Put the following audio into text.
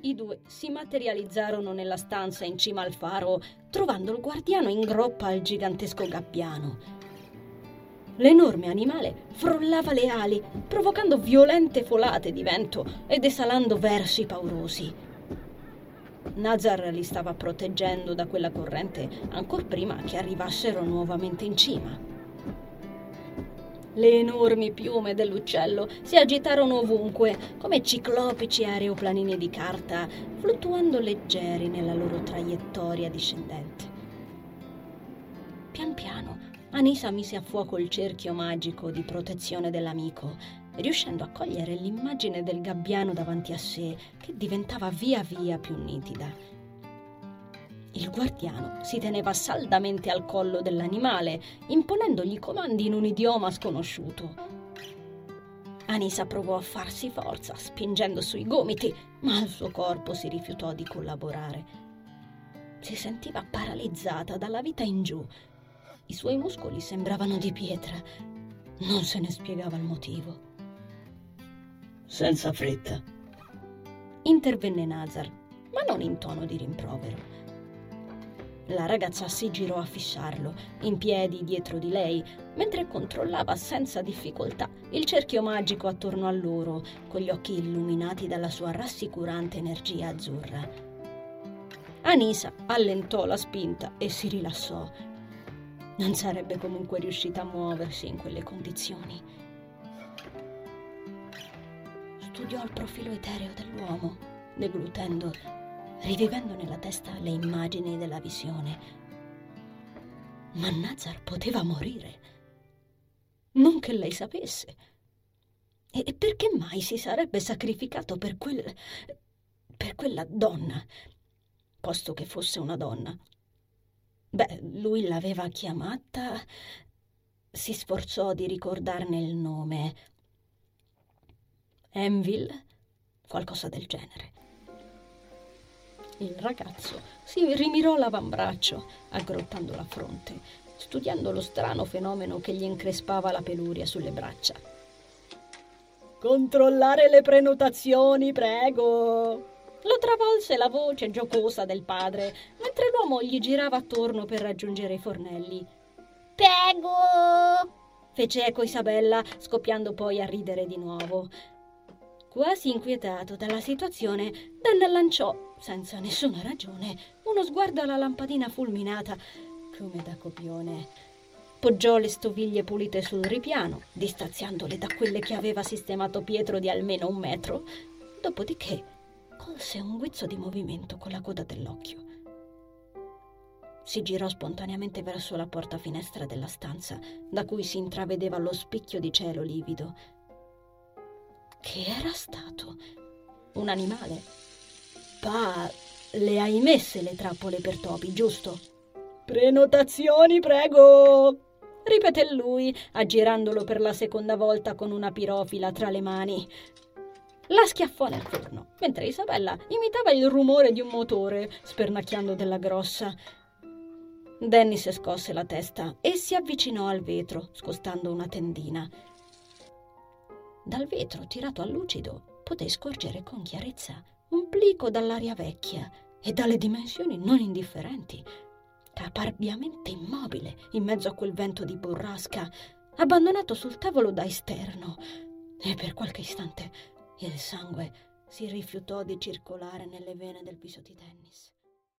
I due si materializzarono nella stanza in cima al faro, trovando il guardiano in groppa al gigantesco gabbiano. L'enorme animale frollava le ali, provocando violente folate di vento ed esalando versi paurosi. Nazar li stava proteggendo da quella corrente ancor prima che arrivassero nuovamente in cima. Le enormi piume dell'uccello si agitarono ovunque, come ciclopici aeroplanini di carta, fluttuando leggeri nella loro traiettoria discendente. Pian piano, Anisa mise a fuoco il cerchio magico di protezione dell'amico, riuscendo a cogliere l'immagine del gabbiano davanti a sé, che diventava via via più nitida. Il guardiano si teneva saldamente al collo dell'animale, imponendogli comandi in un idioma sconosciuto. Anisa provò a farsi forza, spingendo sui gomiti, ma il suo corpo si rifiutò di collaborare. Si sentiva paralizzata dalla vita in giù. I suoi muscoli sembravano di pietra. Non se ne spiegava il motivo. Senza fretta. Intervenne Nazar, ma non in tono di rimprovero. La ragazza si girò a fissarlo, in piedi dietro di lei, mentre controllava senza difficoltà il cerchio magico attorno a loro, con gli occhi illuminati dalla sua rassicurante energia azzurra. Anisa allentò la spinta e si rilassò. Non sarebbe comunque riuscita a muoversi in quelle condizioni. Studiò il profilo etereo dell'uomo, deglutendo rivivendo nella testa le immagini della visione. Ma Nazar poteva morire. Non che lei sapesse. E perché mai si sarebbe sacrificato per quel. per quella donna, posto che fosse una donna? Beh, lui l'aveva chiamata. Si sforzò di ricordarne il nome. Enville? Qualcosa del genere. Il ragazzo si rimirò l'avambraccio, aggrottando la fronte, studiando lo strano fenomeno che gli increspava la peluria sulle braccia. Controllare le prenotazioni, prego! Lo travolse la voce giocosa del padre, mentre l'uomo gli girava attorno per raggiungere i fornelli. Prego! fece eco Isabella, scoppiando poi a ridere di nuovo. Quasi inquietato dalla situazione, Dan lanciò, senza nessuna ragione, uno sguardo alla lampadina fulminata, come da copione. Poggiò le stoviglie pulite sul ripiano, distanziandole da quelle che aveva sistemato Pietro di almeno un metro. Dopodiché colse un guizzo di movimento con la coda dell'occhio. Si girò spontaneamente verso la porta finestra della stanza, da cui si intravedeva lo spicchio di cielo livido che era stato? Un animale? Pa, le hai messe le trappole per topi, giusto? Prenotazioni, prego! ripeté lui, aggirandolo per la seconda volta con una pirofila tra le mani. La schiaffò nel forno, mentre Isabella imitava il rumore di un motore, spernacchiando della grossa. Dennis scosse la testa e si avvicinò al vetro, scostando una tendina. Dal vetro tirato a lucido poté scorgere con chiarezza un plico dall'aria vecchia e dalle dimensioni non indifferenti, caparbiamente immobile in mezzo a quel vento di burrasca, abbandonato sul tavolo da esterno. E per qualche istante il sangue si rifiutò di circolare nelle vene del viso di Dennis.